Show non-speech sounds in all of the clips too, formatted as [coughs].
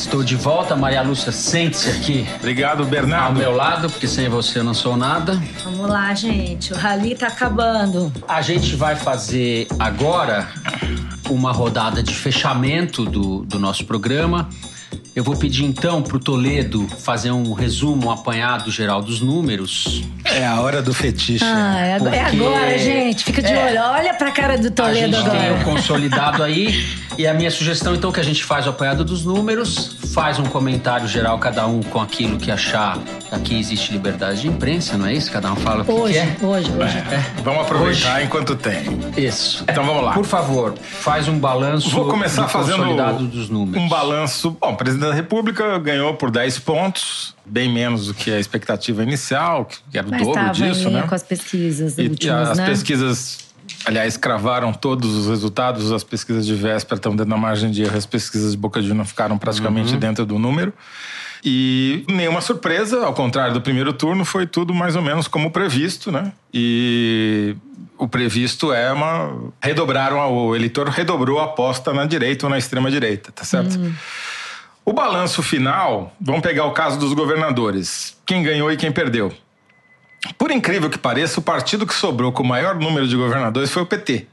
Estou de volta, Maria Lúcia, sente-se aqui Obrigado, ao Bernardo. meu lado, porque sem você eu não sou nada. Vamos lá, gente. O rally tá acabando. A gente vai fazer agora uma rodada de fechamento do, do nosso programa. Eu vou pedir então pro Toledo fazer um resumo, um apanhado geral dos números. É a hora do fetiche. Ah, é, ag- é Porque- agora, gente. Fica de É. olho. Olha pra cara do a Toledo gente tem o agora. consolidado aí. E a minha sugestão, então, que a gente faz o apanhado dos números, faz um comentário geral, cada um com aquilo que achar. Aqui existe liberdade de imprensa, não é isso? Cada um fala o que Hoje, quer. hoje, hoje. É, Vamos aproveitar enquanto tem. Isso. Então vamos lá. Por favor, faz um balanço Vou começar do fazendo consolidado dos números. um balanço. Bom, o presidente da República ganhou por 10 pontos, bem menos do que a expectativa inicial, que era dobro disso, linha né? com as pesquisas E últimas, as né? pesquisas, aliás, cravaram todos os resultados. As pesquisas de véspera estão dentro da margem de erro. As pesquisas de boca de urna ficaram praticamente dentro do número. E nenhuma surpresa, ao contrário do primeiro turno, foi tudo mais ou menos como previsto, né? E o previsto é uma. Redobraram, o eleitor redobrou a aposta na direita ou na extrema-direita, tá certo? O balanço final, vamos pegar o caso dos governadores. Quem ganhou e quem perdeu. Por incrível que pareça, o partido que sobrou com o maior número de governadores foi o PT.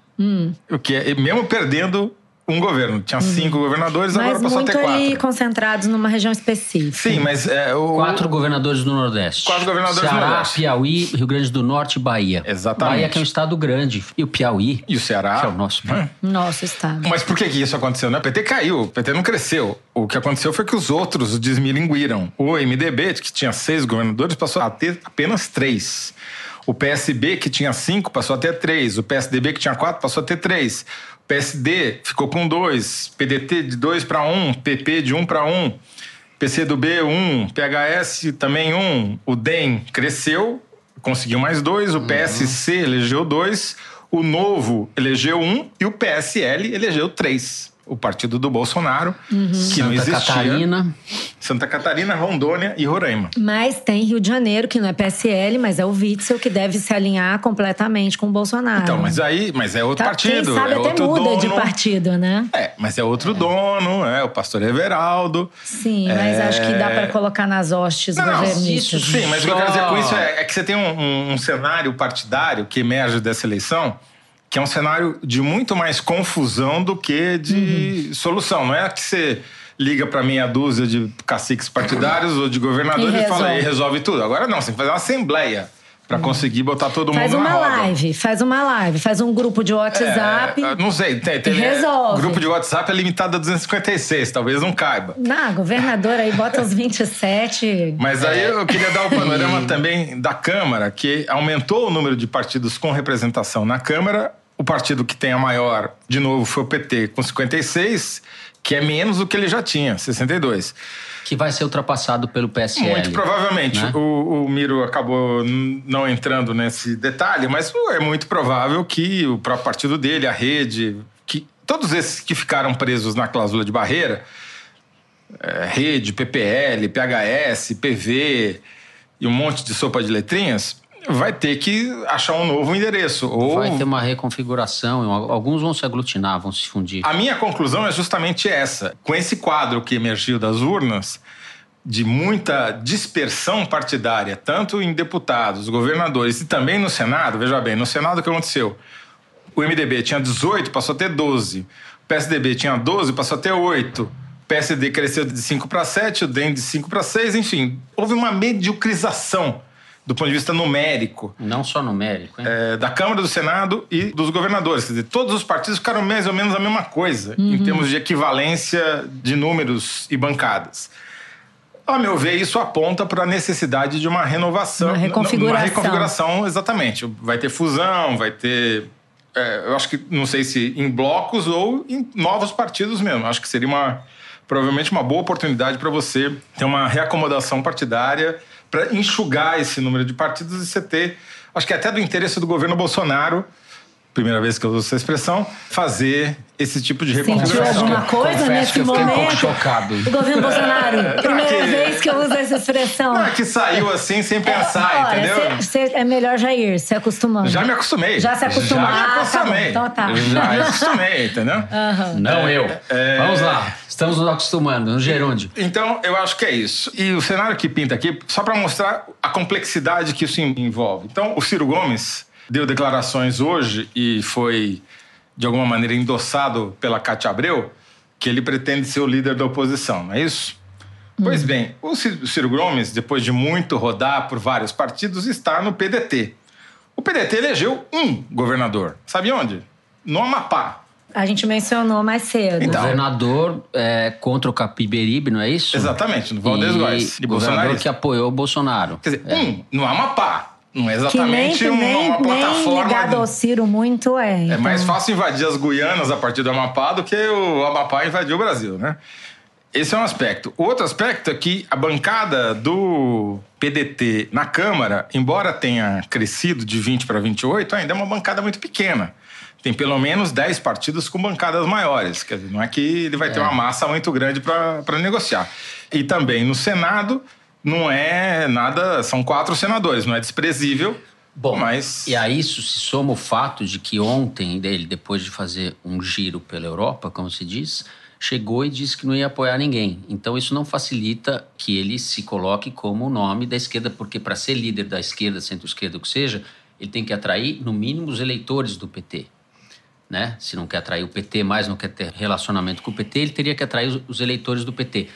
O que é, mesmo perdendo um governo. Tinha cinco governadores, agora Mas passou a ter muito quatro. ali concentrados numa região específica. Sim, mas é, o, Quatro governadores do Nordeste. Quatro governadores do Ceará, Nordeste. Piauí, Rio Grande do Norte e Bahia. Exatamente. Bahia que é um estado grande. E o Piauí, E o Ceará. que é o nosso. Hum. Nosso estado. Mas por que, que isso aconteceu? Né? O PT caiu, o PT não cresceu. O que aconteceu foi que os outros desmilinguiram. O MDB, que tinha seis governadores, passou a ter apenas três. O PSB, que tinha cinco, passou a ter três. O PSDB, que tinha quatro, passou a ter três. PSD ficou com dois. PDT de dois para um. PP de um para um. PCdoB, um. PHS também um. O DEM cresceu, conseguiu mais dois. O PSC elegeu dois. O Novo elegeu um. E o PSL elegeu três. O partido do Bolsonaro, que não Santa existia. Catarina. Santa Catarina, Rondônia e Roraima. Mas tem Rio de Janeiro, que não é PSL, mas é o Witzel, que deve se alinhar completamente com o Bolsonaro. Então, mas aí, mas é outro Tá, partido. Quem sabe é até outro muda dono. de partido, né? É, mas é outro dono, é o pastor Everaldo. Sim, mas acho que dá pra colocar nas hostes É. Não, não, governistas. Sim, mas o que eu quero dizer com isso é, é que você tem um, um- um cenário partidário que emerge dessa eleição, que é um cenário de muito mais confusão do que de Uhum. solução. Não é que você liga para meia dúzia de caciques partidários ou de governadores E e, fala e resolve tudo. Agora não, você tem que fazer uma assembleia para conseguir botar todo Faz mundo na uma live, faz uma live, faz um grupo de WhatsApp. É, não sei, tem, tem, é, resolve. grupo de WhatsApp é limitado a 256, talvez não caiba. Não, governador aí bota os 27. [laughs] Mas aí eu queria dar o panorama também da Câmara, que aumentou o número de partidos com representação na Câmara. O partido que tem a maior, de novo, foi o PT, com 56, que é menos do que ele já tinha, 62. Que vai ser ultrapassado pelo PSL. Muito provavelmente. né? O, o Miro acabou não entrando nesse detalhe, mas é muito provável que o próprio partido dele, a rede, que todos esses que ficaram presos na cláusula de barreira, é, rede, PPL, PHS, PV e um monte de sopa de letrinhas, vai ter que achar um novo endereço. Ou Vai ter uma reconfiguração. Alguns vão se aglutinar, vão se fundir. A minha conclusão é justamente essa. Com esse quadro que emergiu das urnas, de muita dispersão partidária, tanto em deputados, governadores e também no Senado, veja bem, no Senado o que aconteceu? O MDB tinha 18, passou a ter 12. O PSDB tinha 12, passou a ter 8. O PSD cresceu de 5 para 7, o DEM de 5 para 6, enfim. Houve uma mediocrização do ponto de vista numérico Não só numérico, hein? é, da Câmara, do Senado e dos governadores. Quer dizer, todos os partidos ficaram mais ou menos a mesma coisa em termos de equivalência de números e bancadas. Ao meu ver, isso aponta para a necessidade de uma renovação. Uma reconfiguração. Uma reconfiguração, exatamente. Vai ter fusão, vai ter. é, eu acho que, não sei se em blocos ou em novos partidos mesmo. Acho que seria uma. Provavelmente uma boa oportunidade para você ter uma reacomodação partidária para enxugar esse número de partidos e você ter. Acho que até do interesse do governo Bolsonaro primeira vez que eu uso essa expressão, fazer esse tipo de Sentiu reconfiguração. alguma coisa Confesso nesse que eu fiquei um pouco momento? chocado. O governo Bolsonaro, primeira que- vez que eu uso essa expressão. Não, é que saiu assim sem pensar, Olha, entendeu? cê- cê- é melhor já ir, se acostumando. Já me acostumei. Já se acostumou. Já me Ah, tá bom. acostumei. Então tá. Já me acostumei, entendeu? Não eu. é- Vamos lá. Estamos nos acostumando. No gerúndio. Então, eu acho que é isso. E o cenário que pinta aqui, só para mostrar a complexidade que isso envolve. Então, o Ciro Gomes deu declarações hoje e foi, de alguma maneira, endossado pela Cátia Abreu, que ele pretende ser o líder da oposição, não é isso? Pois bem, o Ci- o Ciro Gomes, depois de muito rodar por vários partidos, está no PDT. O PDT elegeu um governador. Sabe onde? No Amapá. A gente mencionou mais cedo. Então, Governador é, contra o Capiberibe, não é isso? Exatamente, no Valdez E Góes. De governador que apoiou o Bolsonaro. Quer dizer, É. um no Amapá. Não é que nem, exatamente um- nem, uma nem plataforma. ligado ao Ciro muito é. É então. mais fácil invadir as Guianas a partir do Amapá do que o Amapá invadir o Brasil, né? Esse é um aspecto. O outro aspecto é que a bancada do PDT na Câmara, embora tenha crescido de 20 para 28, ainda é uma bancada muito pequena. Tem pelo menos 10 partidos com bancadas maiores. Quer dizer, não é que ele vai ter uma massa muito grande para negociar. E também no Senado, não é nada. São quatro senadores, não é desprezível. Bom, mas. e a isso se soma o fato de que ontem ele, depois de fazer um giro pela Europa, como se diz, chegou e disse que não ia apoiar ninguém. Então isso não facilita que ele se coloque como o nome da esquerda, porque para ser líder da esquerda, centro-esquerda, o que seja, ele tem que atrair no mínimo os eleitores do PT. Né? Se não quer atrair o PT mais, não quer ter relacionamento com o PT, ele teria que atrair os- os eleitores do PT.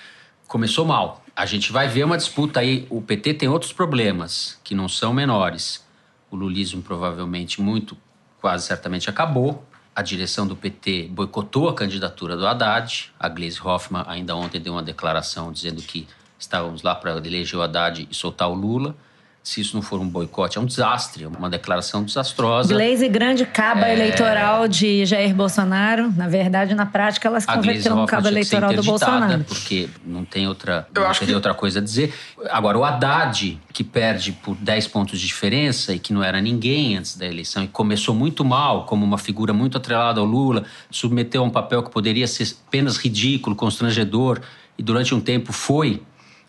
Começou mal. A gente vai ver uma disputa aí. O PT tem outros problemas que não são menores. O lulismo provavelmente muito, quase certamente acabou. A direção do PT boicotou a candidatura do Haddad. A Gleisi Hoffmann ainda ontem deu uma declaração dizendo que estávamos lá para eleger o Haddad e soltar o Lula. Se isso não for um boicote, é um desastre, é uma declaração desastrosa. Glaze grande caba É. eleitoral de Jair Bolsonaro. Na verdade, na prática, ela se converteu num Hoffmann cabo eleitoral do interditada, Bolsonaro. Porque não tem outra, Eu não acho teria que- outra coisa a dizer. Agora, o Haddad, que perde por 10 pontos de diferença e que não era ninguém antes da eleição e começou muito mal, como uma figura muito atrelada ao Lula, submeteu a um papel que poderia ser apenas ridículo, constrangedor, e durante um tempo foi,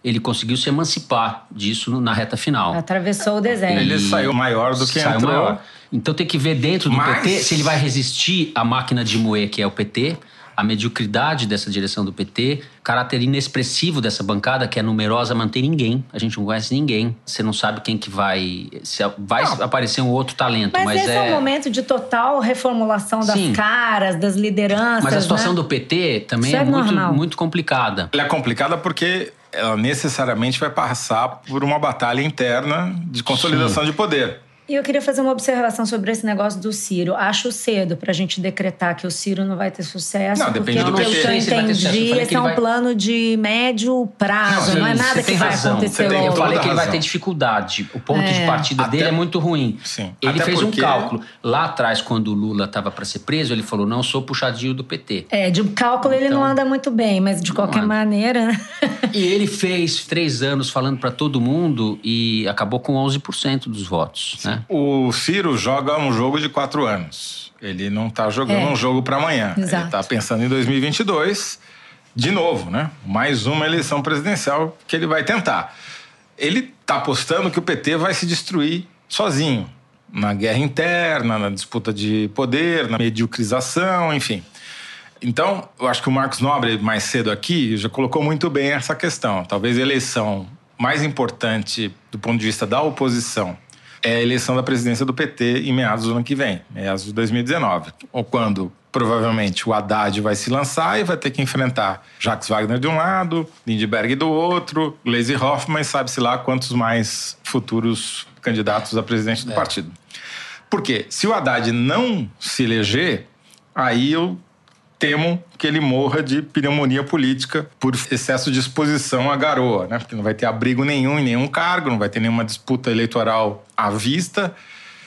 ele conseguiu se emancipar disso na reta final. Atravessou o deserto. Ele saiu maior do que Saiu entrou. maior. Então tem que ver dentro do Mas- PT se ele vai resistir à máquina de moer que é o PT, a mediocridade dessa direção do PT, caráter inexpressivo dessa bancada que é numerosa, mantém ninguém. A gente não conhece ninguém. Você não sabe quem que vai. Se vai aparecer um outro talento, Mas, mas, esse é... um momento de total reformulação das Sim. caras, das lideranças. Mas a situação né? do PT também Isso é, é muito, muito complicada. Ela é complicada porque ela necessariamente vai passar por uma batalha interna de consolidação de poder. E eu queria fazer uma observação sobre esse negócio do Ciro. Acho cedo pra gente decretar que o Ciro não vai ter sucesso. Não, porque depende do PT. que eu Não sei se vai ter sucesso. Eu entendi, esse é ele um vai- plano de médio prazo. Não, Não, é nada que vai razão. acontecer logo. Eu falei que ele vai ter dificuldade. O ponto de É. partida Até- dele é muito ruim. Sim. Ele Até fez porque- um cálculo. Lá atrás, quando o Lula estava para ser preso, ele falou: não sou puxadinho do PT. É, de cálculo ele Então- não anda muito bem, mas de qualquer anda. maneira, né? E ele fez três anos falando para todo mundo e acabou com 11% dos votos. Né? O Ciro joga um jogo de quatro anos. Ele não está jogando É. um jogo para amanhã. Ele Exato. está pensando em 2022, de novo, né? Mais uma eleição presidencial que ele vai tentar. Ele está apostando que o PT vai se destruir sozinho. Na guerra interna, na disputa de poder, na mediocrização, enfim. Então, eu acho que o Marcos Nobre, mais cedo aqui, já colocou muito bem essa questão. Talvez a eleição mais importante do ponto de vista da oposição é a eleição da presidência do PT em meados do ano que vem, meados de 2019. Ou quando, provavelmente, o Haddad vai se lançar e vai ter que enfrentar Jacques Wagner de um lado, Lindbergh do outro, Gleisi Hoffmann e sabe-se lá quantos mais futuros candidatos a presidente do partido. Porque se o Haddad não se eleger, aí eu temo que ele morra de pneumonia política por excesso de exposição à garoa, né? Porque não vai ter abrigo nenhum em nenhum cargo, não vai ter nenhuma disputa eleitoral à vista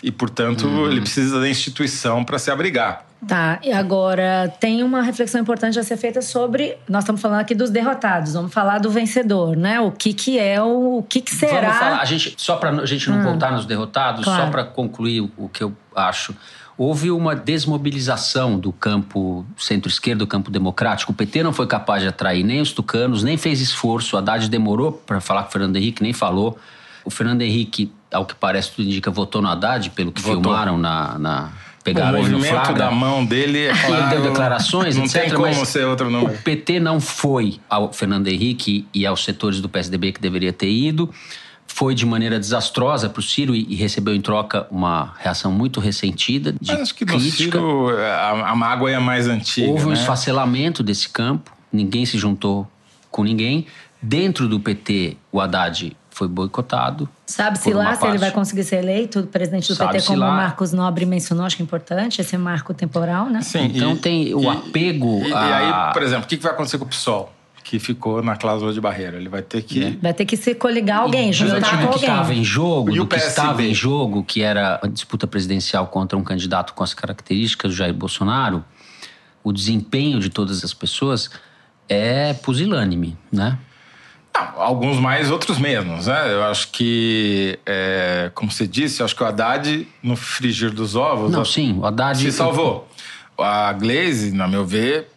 E, portanto, uhum. ele precisa da instituição para se abrigar. Tá, e agora tem uma reflexão importante a ser feita sobre. Nós estamos falando aqui dos derrotados, vamos falar do vencedor, né? O que, que é o. O que, que será. Vamos falar, a gente, só para a gente não hum. voltar nos derrotados, claro. só para concluir o, o que eu acho houve uma desmobilização do campo centro-esquerdo, do campo democrático. O PT não foi capaz de atrair nem os tucanos, nem fez esforço. O Haddad demorou para falar com o Fernando Henrique, nem falou. O Fernando Henrique, ao que parece, tudo indica, votou no Haddad, pelo que votou. filmaram na, na pegaram o movimento da mão dele é claro, [laughs] Ele deu declarações, não etc. Tem como ser outro número. O PT não foi ao Fernando Henrique e aos setores do PSDB que deveria ter ido foi de maneira desastrosa para o Ciro e, recebeu em troca uma reação muito ressentida. De Mas acho que crítica. no Ciro a, a mágoa é mais antiga. Houve um né? esfacelamento desse campo, ninguém se juntou com ninguém. Dentro do PT, o Haddad foi boicotado. Sabe-se lá se ele vai conseguir ser eleito presidente do PT, como o Marcos Nobre mencionou, acho que é importante, esse marco temporal, né? Sim, então e, tem o e, apego e, a... E aí, por exemplo, o que vai acontecer com o PSOL? Que ficou na cláusula de barreira. Ele vai ter que. É. Vai ter que se coligar alguém, juntar com alguém. que estava em jogo, e do que estava em jogo, que era a disputa presidencial contra um candidato com as características do Jair Bolsonaro, o desempenho de todas as pessoas é pusilânime, né? Não, alguns mais, outros menos, né? Eu acho que, é, como você disse, eu acho que o Haddad, no frigir dos ovos... Não, sim, o Haddad... Se salvou. A Glaze, na meu ver,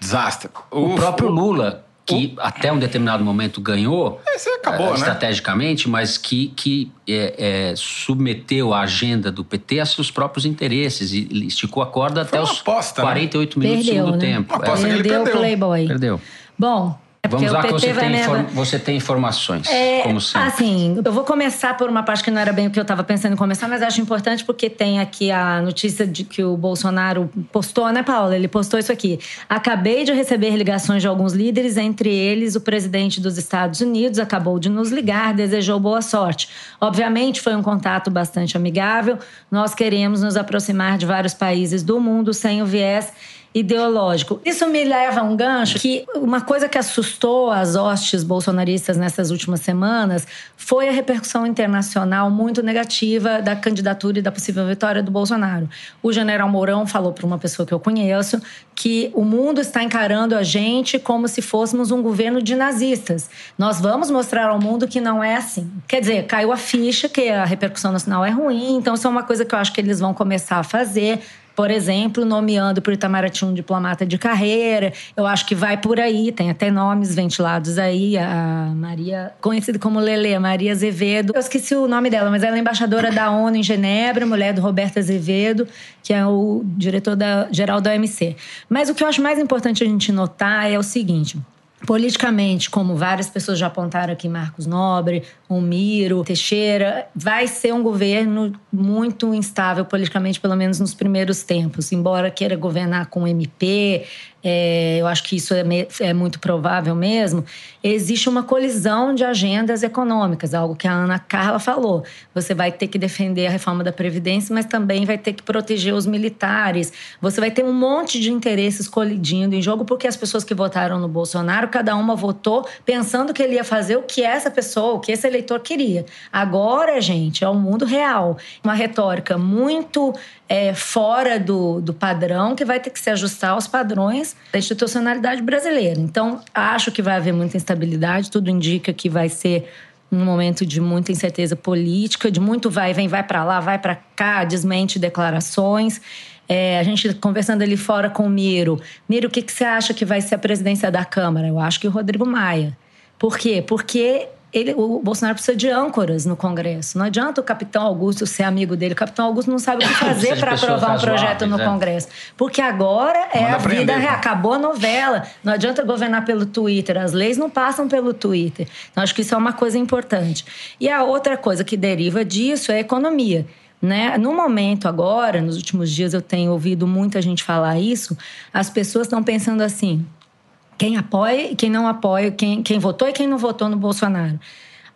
desastre. O, o próprio Lula que até um determinado momento ganhou Esse acabou, uh, estrategicamente, né? mas que, que é, é, submeteu a agenda do PT a seus próprios interesses e esticou a corda Foi até os aposta, 48 né? minutos perdeu, do segundo né? tempo. Uma aposta é. que ele perdeu. o Playboy. Perdeu. Bom, é Vamos lá que você tem, inform... você tem informações, é, como sempre. Assim, eu vou começar por uma parte que não era bem o que eu estava pensando em começar, mas acho importante porque tem aqui a notícia de que o Bolsonaro postou, né, Paula? Ele postou isso aqui. Acabei de receber ligações de alguns líderes, entre eles o presidente dos Estados Unidos acabou de nos ligar, desejou boa sorte. Obviamente foi um contato bastante amigável. Nós queremos nos aproximar de vários países do mundo sem o viés ideológico. Isso me leva a um gancho que uma coisa que assustou as hostes bolsonaristas nessas últimas semanas foi a repercussão internacional muito negativa da candidatura e da possível vitória do Bolsonaro. O general Mourão falou para uma pessoa que eu conheço que o mundo está encarando a gente como se fôssemos um governo de nazistas. Nós vamos mostrar ao mundo que não é assim. Quer dizer, caiu a ficha que a repercussão nacional é ruim, então isso é uma coisa que eu acho que eles vão começar a fazer por exemplo, nomeando para o Itamaraty um diplomata de carreira. Eu acho que vai por aí, tem até nomes ventilados aí. A Maria, conhecida como Lele, Maria Azevedo. Eu esqueci o nome dela, mas ela é embaixadora da ONU em Genebra, mulher do Roberto Azevedo, que é o diretor da, geral da OMC. Mas o que eu acho mais importante a gente notar é o seguinte. Politicamente, como várias pessoas já apontaram aqui, Marcos Nobre, o Miro, Teixeira, vai ser um governo muito instável politicamente, pelo menos nos primeiros tempos. Embora queira governar com MP, é, eu acho que isso é, é, muito provável mesmo, existe uma colisão de agendas econômicas, algo que a Ana Carla falou. Você vai ter que defender a reforma da Previdência, mas também vai ter que proteger os militares. Você vai ter um monte de interesses colidindo em jogo, porque as pessoas que votaram no Bolsonaro, cada uma votou pensando que ele ia fazer o que essa pessoa, o que esse eleitor queria. Agora, gente, é o mundo real. Uma retórica muito é, fora do, do padrão, que vai ter que se ajustar aos padrões da institucionalidade brasileira. Então, acho que vai haver muita instabilidade, tudo indica que vai ser um momento de muita incerteza política, de muito vai vem, vai para lá, vai para cá, desmente declarações. É, a gente conversando ali fora com o Miro. Miro, o que, que você acha que vai ser a presidência da Câmara? Eu acho que o Rodrigo Maia. Por quê? Porque ele, o Bolsonaro precisa de âncoras no Congresso. Não adianta o capitão Augusto ser amigo dele. O capitão Augusto não sabe o que [coughs] fazer para aprovar um projeto no é. Congresso. Porque agora é Manda a vida real. Acabou a novela. Não adianta governar pelo Twitter. As leis não passam pelo Twitter. Então, acho que isso é uma coisa importante. E a outra coisa que deriva disso é a economia. Né? No momento agora, nos últimos dias eu tenho ouvido muita gente falar isso, as pessoas estão pensando assim: quem apoia e quem não apoia, quem, quem votou e quem não votou no Bolsonaro.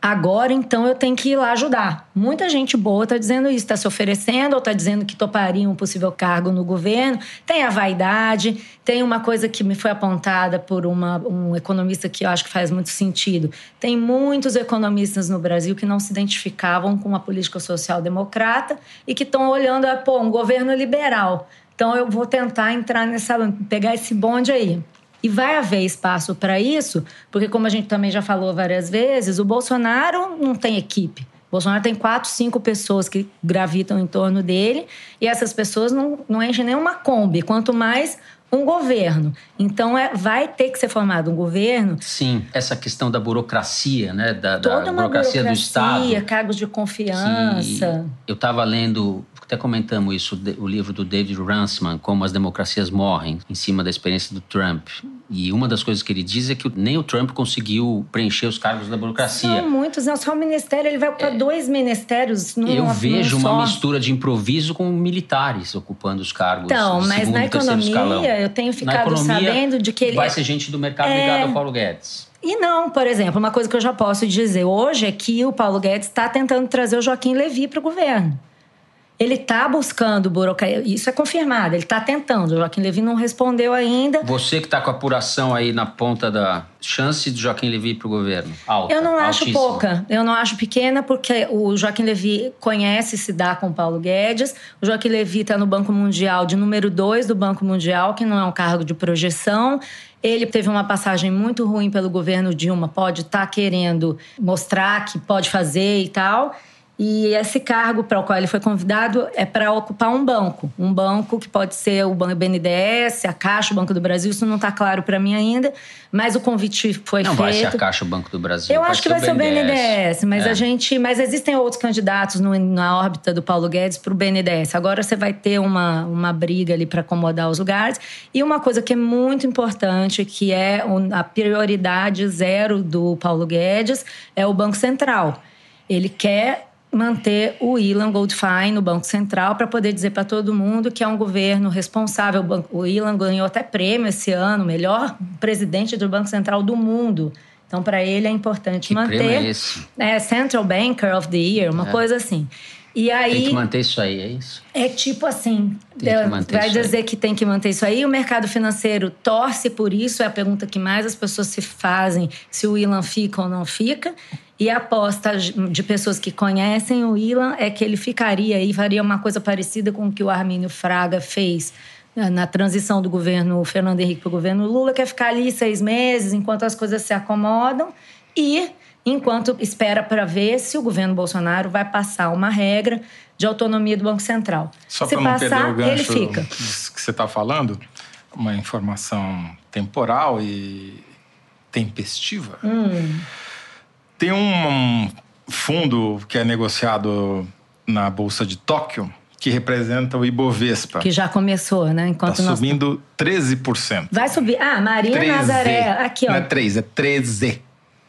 Agora, então, eu tenho que ir lá ajudar. Muita gente boa está dizendo isso, está se oferecendo ou está dizendo que toparia um possível cargo no governo. Tem a vaidade, tem uma coisa que me foi apontada por uma, um economista que eu acho que faz muito sentido. Tem muitos economistas no Brasil que não se identificavam com a política social democrata e que estão olhando, pô, um governo liberal. Então, eu vou tentar entrar nessa, pegar esse bonde aí. E vai haver espaço para isso, porque, como a gente também já falou várias vezes, o Bolsonaro não tem equipe. O Bolsonaro tem quatro, cinco pessoas que gravitam em torno dele e essas pessoas não, não enchem nenhuma Kombi, quanto mais um governo. Então, é, vai ter que ser formado um governo. Sim, essa questão da burocracia, né? Da, da burocracia, burocracia, do Estado. cargos de confiança. eu estava lendo até comentamos isso, o livro do David Runciman, Como as Democracias Morrem, em cima da experiência do Trump. E uma das coisas que ele diz é que nem o Trump conseguiu preencher os cargos da burocracia. São muitos, não só o ministério, ele vai para é, dois ministérios. Num, eu vejo uma só. mistura de improviso com militares ocupando os cargos. Então, mas na economia, eu tenho ficado sabendo de que ele. Vai ser gente do mercado é... ligado ao Paulo Guedes. E não, por exemplo, uma coisa que eu já posso dizer hoje é que o Paulo Guedes está tentando trazer o Joaquim Levy para o governo. Ele está buscando burocracia, isso é confirmado, ele está tentando. O Joaquim Levy não respondeu ainda. Você que está com a apuração aí na ponta da chance de Joaquim Levy para o governo? Alta, eu não acho altíssima. pouca, eu não acho pequena, porque o Joaquim Levy conhece se dá com o Paulo Guedes. O Joaquim Levy está no Banco Mundial, de número 2 do Banco Mundial, que não é um cargo de projeção. Ele teve uma passagem muito ruim pelo governo Dilma, pode estar tá querendo mostrar que pode fazer e tal. E esse cargo para o qual ele foi convidado é para ocupar um banco. Um banco que pode ser o BNDES, a Caixa, o Banco do Brasil. Isso não está claro para mim ainda, mas o convite foi não feito. Não vai ser a Caixa, o Banco do Brasil. Eu acho que vai ser o BNDES, mas é. a gente, mas existem outros candidatos no, na órbita do Paulo Guedes para o BNDES. Agora você vai ter uma, uma briga ali para acomodar os lugares. E uma coisa que é muito importante, que é a prioridade zero do Paulo Guedes, é o Banco Central. Ele quer manter o Ilan Goldfein no Banco Central para poder dizer para todo mundo que é um governo responsável. O Ilan ganhou até prêmio esse ano, melhor presidente do Banco Central do mundo. Então, para ele é importante que manter. Prêmio é, esse? é Central Banker of the Year, uma é. coisa assim. E aí, tem que manter isso aí, é isso? É tipo assim, vai dizer aí. que tem que manter isso aí. O mercado financeiro torce por isso, é a pergunta que mais as pessoas se fazem, se o Ilan fica ou não fica. E a aposta de pessoas que conhecem o Ilan é que ele ficaria e faria uma coisa parecida com o que o Armínio Fraga fez né, na transição do governo Fernando Henrique para o governo Lula, que é ficar ali seis meses enquanto as coisas se acomodam e enquanto espera para ver se o governo Bolsonaro vai passar uma regra de autonomia do Banco Central. Só para não passar, perder o gancho ele fica. que você está falando, uma informação temporal e tempestiva. Hum. Tem um fundo que é negociado na Bolsa de Tóquio que representa o Ibovespa. Que já começou, né? Enquanto tá nós... subindo 13%. Vai subir. Ah, Maria 13. Nazaré. Aqui, ó. Não é 3, é 13.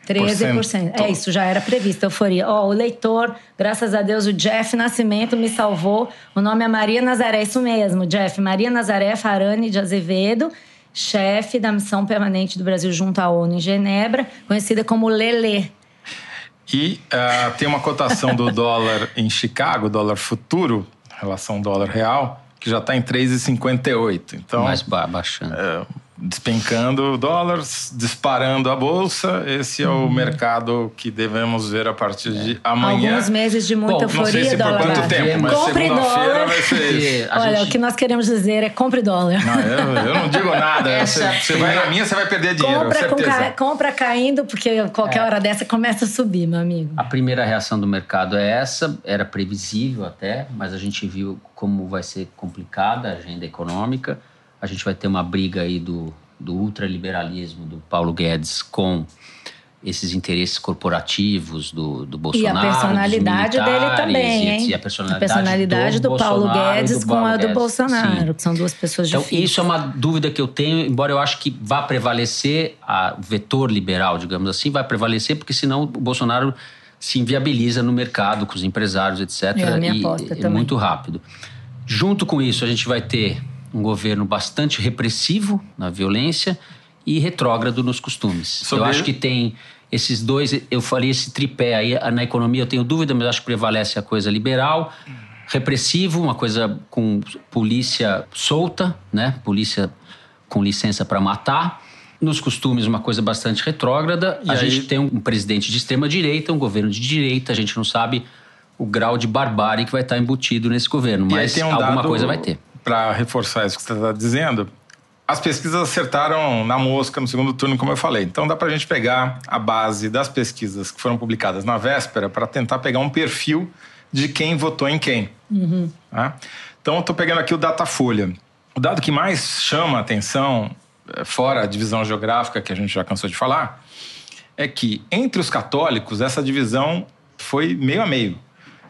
13%. É isso, já era previsto, euforia. Ó, oh, o leitor, graças a Deus, o Jeff Nascimento me salvou. O nome é Maria Nazaré, isso mesmo, Jeff. Maria Nazaré Farani de Azevedo, chefe da missão permanente do Brasil junto à ONU em Genebra, conhecida como Lele. E uh, tem uma cotação do [laughs] dólar em Chicago, dólar futuro, relação dólar real, que já está em 3,58. Então, Mais baixando. É, despencando dólares, disparando a bolsa. Esse é o uhum. mercado que devemos ver a partir de amanhã. Alguns meses de muita Bom, euforia, não sei se dólar. por quanto tempo, mas segunda-feira vai ser isso. Olha, gente... o que nós queremos dizer é compre dólar. Não, eu, eu não digo [laughs] nada. Essa, você, vai na minha, você vai perder dinheiro, compra, ca... compra caindo, porque qualquer é. hora dessa começa a subir, meu amigo. A primeira reação do mercado é essa, era previsível até, mas a gente viu como vai ser complicada a agenda econômica a gente vai ter uma briga aí do, do ultraliberalismo do Paulo Guedes com esses interesses corporativos do, do Bolsonaro. E a personalidade dele também, hein? E a personalidade, a personalidade do, do Paulo Guedes do com Paulo a do Guedes. Bolsonaro, Sim. que são duas pessoas então, difíceis. Isso é uma dúvida que eu tenho, embora eu acho que vá prevalecer, o vetor liberal, digamos assim, vai prevalecer, porque senão o Bolsonaro se inviabiliza no mercado com os empresários, etc. É a minha e, aposta é também. muito rápido. Junto com isso, a gente vai ter um governo bastante repressivo na violência e retrógrado nos costumes. Sobre... Eu acho que tem esses dois, eu falei esse tripé aí na economia, eu tenho dúvida, mas acho que prevalece a coisa liberal, repressivo, uma coisa com polícia solta, né? Polícia com licença para matar. Nos costumes, uma coisa bastante retrógrada. E a aí... gente tem um presidente de extrema direita, um governo de direita, a gente não sabe o grau de barbárie que vai estar embutido nesse governo, mas um alguma coisa vai ter. Para reforçar isso que você está dizendo, as pesquisas acertaram na mosca no segundo turno, como eu falei. Então dá para a gente pegar a base das pesquisas que foram publicadas na véspera para tentar pegar um perfil de quem votou em quem. Uhum. Tá? Então eu estou pegando aqui o Datafolha. O dado que mais chama a atenção, eh, fora a divisão geográfica que a gente já cansou de falar, é que entre os católicos essa divisão foi meio a meio.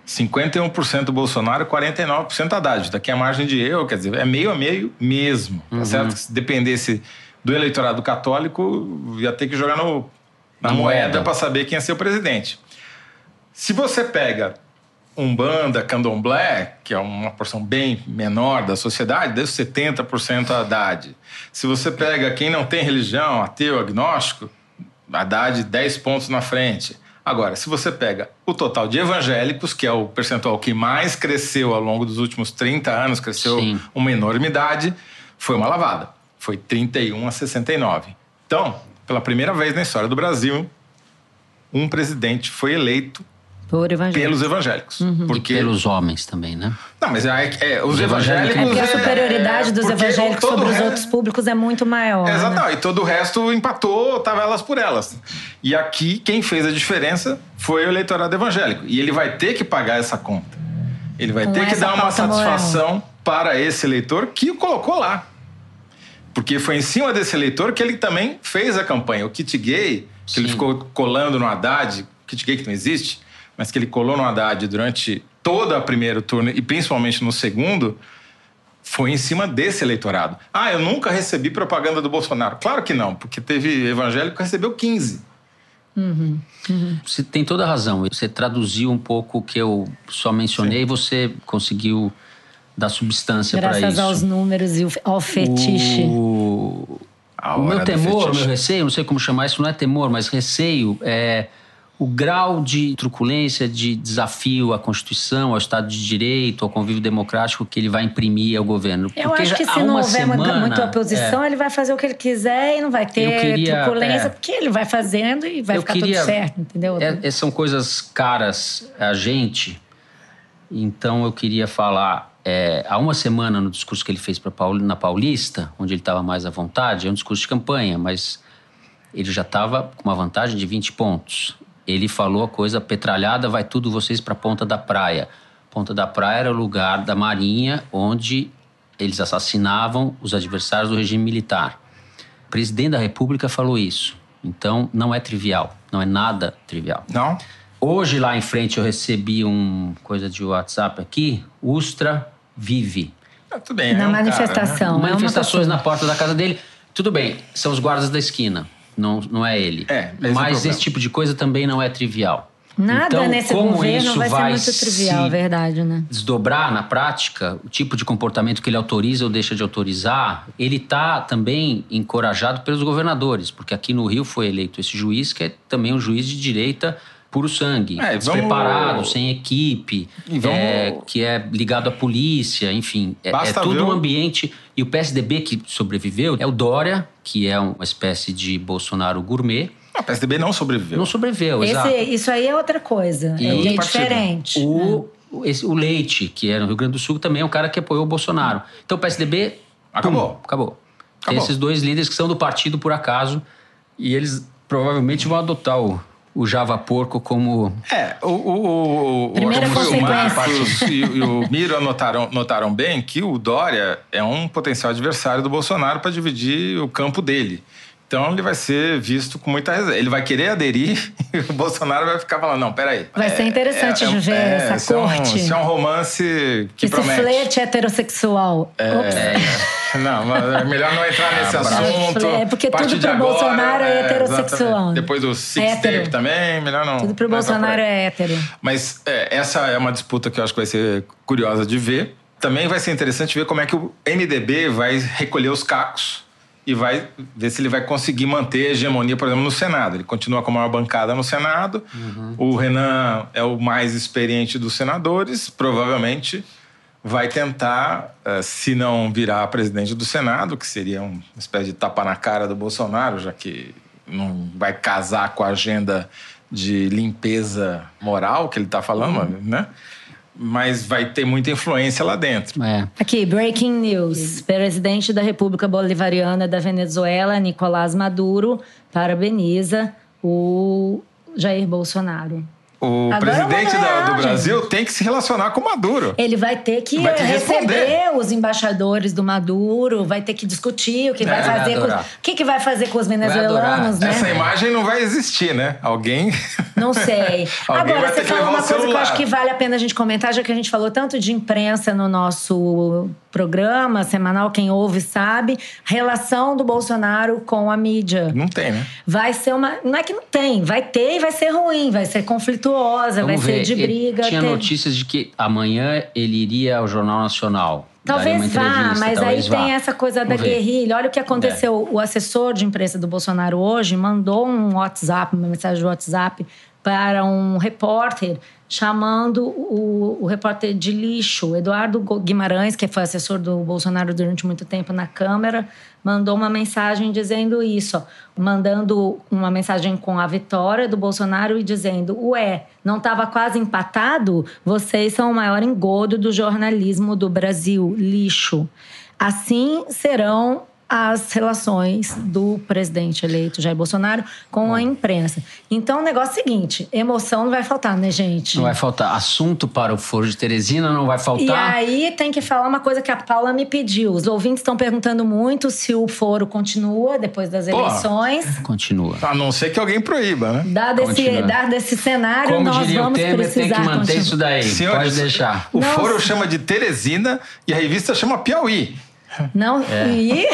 51% Bolsonaro, 49% Haddad. Daqui a margem de erro, quer dizer, é meio a meio mesmo. Tá uhum. certo? Se dependesse do eleitorado católico, ia ter que jogar no, na, moeda, moeda para saber quem ia ser o presidente. Se você pega Umbanda, Candomblé, que é uma porção bem menor da sociedade, deu 70% Haddad. Se você pega quem não tem religião, ateu, agnóstico, Haddad 10 pontos na frente. Agora, se você pega o total de evangélicos, que é o percentual que mais cresceu ao longo dos últimos 30 anos, cresceu Sim. uma enormidade, foi uma lavada. Foi 31 a 69. Então, pela primeira vez na história do Brasil, um presidente foi eleito por evangélicos. Pelos evangélicos. Uhum. Porque... E pelos homens também, né? Não, mas é, é os evangélicos. É porque a superioridade dos evangélicos sobre os outros públicos é muito maior. Exato, né? e todo o resto empatou, tava elas por elas. E aqui, quem fez a diferença foi o eleitorado evangélico. E ele vai ter que pagar essa conta. Ele vai Com ter que dar uma satisfação moral. para esse eleitor que o colocou lá. Porque foi em cima desse eleitor que ele também fez a campanha. O kit gay, que Sim. ele ficou colando no Haddad, kit gay que não existe, mas que ele colou no Haddad durante todo o primeiro turno e principalmente no segundo, foi em cima desse eleitorado. Ah, eu nunca recebi propaganda do Bolsonaro. Claro que não, porque teve evangélico que recebeu 15. Uhum, uhum. Você tem toda a razão. Você traduziu um pouco o que eu só mencionei e você conseguiu dar substância para isso. Graças aos números e ao fetiche. O, o meu temor, o meu receio, não sei como chamar isso, não é temor, mas receio é o grau de truculência, de desafio à Constituição, ao Estado de Direito, ao convívio democrático que ele vai imprimir ao governo. Eu Porque acho que se não houver semana, muita oposição, é, ele vai fazer o que ele quiser e não vai ter queria, truculência, é, porque ele vai fazendo e vai ficar queria, tudo certo, entendeu? É, é, são coisas caras a gente, então eu queria falar. É, há uma semana, no discurso que ele fez Paul, na Paulista, onde ele estava mais à vontade, é um discurso de campanha, mas ele já estava com uma vantagem de 20 pontos ele falou a coisa petralhada, vai tudo vocês para a ponta da praia. Ponta da praia era o lugar da Marinha onde eles assassinavam os adversários do regime militar. O presidente da República falou isso. Então, não é trivial, não é nada trivial. Não? Hoje, lá em frente, eu recebi um coisa de WhatsApp aqui, Ustra vive. Ah, tudo bem, Na é um manifestação. Cara, né? Manifestações na porta da casa dele. Tudo bem, são os guardas da esquina não, não é ele. É, Mas é esse tipo de coisa também não é trivial. Nada então, nesse como governo isso vai, vai ser muito trivial, verdade, né? Desdobrar na prática o tipo de comportamento que ele autoriza ou deixa de autorizar, ele está também encorajado pelos governadores, porque aqui no Rio foi eleito esse juiz que é também um juiz de direita puro sangue, é, despreparado, vamos... sem equipe, vamos... é, que é ligado à polícia, enfim. É, é tudo um ambiente. E o PSDB que sobreviveu é o Dória, que é uma espécie de Bolsonaro gourmet. Ah, o PSDB não sobreviveu. Não sobreviveu, Esse, exato. Isso aí é outra coisa. E é diferente. O, né? esse, o Leite, que é no Rio Grande do Sul, também é um cara que apoiou o Bolsonaro. Então o PSDB. Acabou. Pum, acabou. Tem esses dois líderes que são do partido por acaso. E eles provavelmente vão adotar o, o Java Porco como. É, o, o, o, Primeira o Marcos e, e, o Miro notaram, notaram bem que o Dória é um potencial adversário do Bolsonaro para dividir o campo dele. Então ele vai ser visto com muita reserva. Ele vai querer aderir [laughs] e o Bolsonaro vai ficar falando: não, peraí. Vai é, ser interessante é, é, ver é, essa corte. É um, isso é um romance que Esse promete. flerte heterossexual. É, [laughs] não, mas é melhor não entrar nesse ah, assunto. É porque tudo pro Bolsonaro é heterossexual. Depois do Six Tape também, melhor não. Tudo pro Bolsonaro é hétero. Mas essa é uma disputa que eu acho que vai ser curiosa de ver. Também vai ser interessante ver como é que o MDB vai recolher os cacos e vai ver se ele vai conseguir manter a hegemonia, por exemplo, no Senado. Ele continua com a maior bancada no Senado. Uhum. O Renan é o mais experiente dos senadores, provavelmente vai tentar, eh, se não virar presidente do Senado, que seria uma espécie de tapa na cara do Bolsonaro, já que não vai casar com a agenda de limpeza moral que ele está falando, uhum. né? Mas vai ter muita influência lá dentro. É. Aqui, breaking news. Presidente da República Bolivariana da Venezuela, Nicolás Maduro, parabeniza o Jair Bolsonaro. O Agora presidente do Brasil tem que se relacionar com Maduro. Ele vai ter que vai receber os embaixadores do Maduro, vai ter que discutir o que é, vai fazer com, o que, que vai fazer com os venezuelanos, né? Essa imagem não vai existir, né? Alguém [laughs] Não sei. [laughs] Agora você falou uma coisa que eu acho que vale a pena a gente comentar, já que a gente falou tanto de imprensa no nosso programa semanal, quem ouve sabe, relação do Bolsonaro com a mídia. Não tem, né? Vai ser uma. Não é que não tem, vai ter e vai ser ruim, vai ser conflituosa, Vamos vai ver. ser de briga. Tinha ter... notícias de que amanhã ele iria ao Jornal Nacional. Talvez vá, mas talvez aí vá. tem essa coisa da guerrilha. Olha o que aconteceu. É. O assessor de imprensa do Bolsonaro hoje mandou um WhatsApp, uma mensagem de WhatsApp para um repórter chamando o, o, repórter de lixo. Eduardo Guimarães, que foi assessor do Bolsonaro durante muito tempo na Câmara, mandou uma mensagem dizendo isso, ó, mandando uma mensagem com a vitória do Bolsonaro e dizendo: Ué, não estava quase empatado? Vocês são o maior engodo do jornalismo do Brasil, lixo. Assim serão as relações do presidente eleito Jair Bolsonaro com a imprensa. Então, o negócio é o seguinte: emoção não vai faltar, né, gente? Não vai faltar. Assunto para o Foro de Teresina não vai faltar. E aí tem que falar uma coisa que a Paula me pediu. Os ouvintes estão perguntando muito se o foro continua depois das eleições. Continua. A não ser que alguém proíba, né? Dado esse, dado esse cenário, Como nós vamos o Temer, precisar tem que manter continuar. isso daí. Senhores, Pode deixar. O Nossa. foro chama de Teresina e a revista chama Piauí. Não. É. E. [laughs]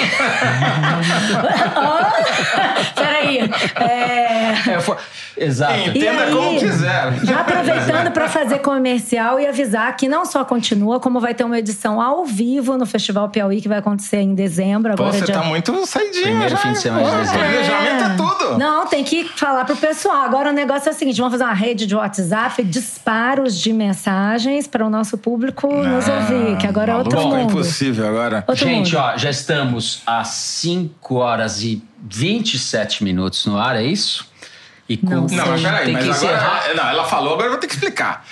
oh, [laughs] peraí. É... É, foi... Exato. Entenda aí, como quiser. Já aproveitando para fazer comercial e avisar que não só continua, como vai ter uma edição ao vivo no Festival Piauí, que vai acontecer em dezembro. Agora Pô, você dia... tá muito saidinho. Primeiro já. fim de semana de dezembro. Planejamento é tudo. Não, tem que falar pro pessoal. Agora o negócio é o seguinte: vamos fazer uma rede de WhatsApp, disparos de mensagens para o nosso público não, nos ouvir, que agora é outro bom, mundo. É impossível agora. Outro Gente, mundo. ó, já estamos a 5 horas e 27 minutos no ar, é isso? E com... Não, não mas peraí, mas agora. Não, ela falou, agora eu vou ter que explicar.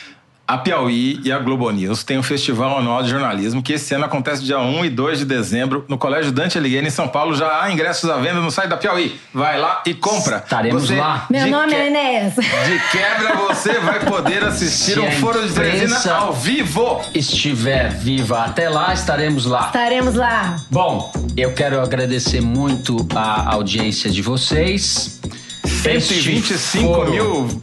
A Piauí e a Globo News têm um festival anual de jornalismo que esse ano acontece dia 1 e 2 de dezembro no Colégio Dante Alighieri, em São Paulo. Já há ingressos à venda no site da Piauí. Vai lá e compra. Estaremos você, lá. Meu nome que... é Inês. De quebra, você vai poder assistir Se um Foro de Teresina ao vivo. Estiver viva até lá, estaremos lá. Estaremos lá. Bom, eu quero agradecer muito a audiência de vocês. 125 mil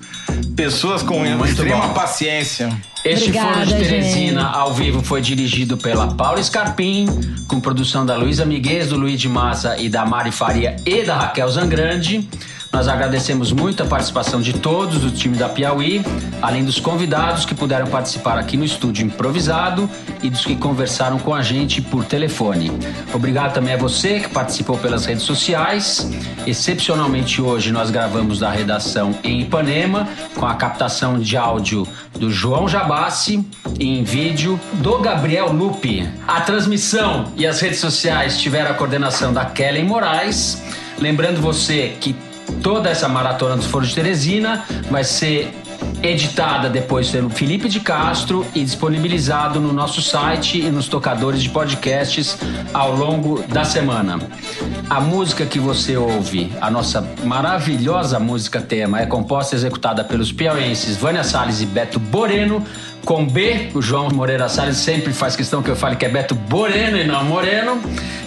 pessoas com Muito extrema bom. paciência. Este Obrigada, Foro de Teresina gente. ao vivo foi dirigido pela Paula Scarpim, com produção da Luísa Miguez, do Luiz de Massa e da Mari Faria e da Raquel Zangrande. Nós agradecemos muito a participação de todos do time da Piauí, além dos convidados que puderam participar aqui no estúdio improvisado e dos que conversaram com a gente por telefone. Obrigado também a você que participou pelas redes sociais. Excepcionalmente hoje nós gravamos da redação em Ipanema, com a captação de áudio do João Jabassi e em vídeo do Gabriel Lupe. A transmissão e as redes sociais tiveram a coordenação da Kellen Moraes. Lembrando você que toda essa maratona dos Foros de Teresina vai ser editada depois pelo Felipe de Castro e disponibilizado no nosso site e nos tocadores de podcasts ao longo da semana. A música que você ouve, a nossa maravilhosa música tema, é composta e executada pelos piauenses Vânia Salles e Beto Boreno, com B. O João Moreira Salles sempre faz questão que eu fale que é Beto Boreno e não Moreno.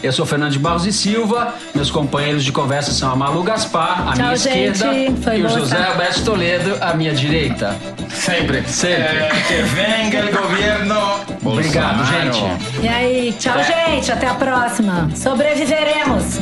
Eu sou Fernando de Barros e Silva. Meus companheiros de conversa são a Malu Gaspar, a Tchau, minha gente. esquerda, Foi e o José estar. Alberto Toledo, a minha direita. Sempre. Sempre. É, que venga o governo. Obrigado, Bolsonaro. E gente. aí, tchau, É. gente. Até a próxima. Sobreviveremos.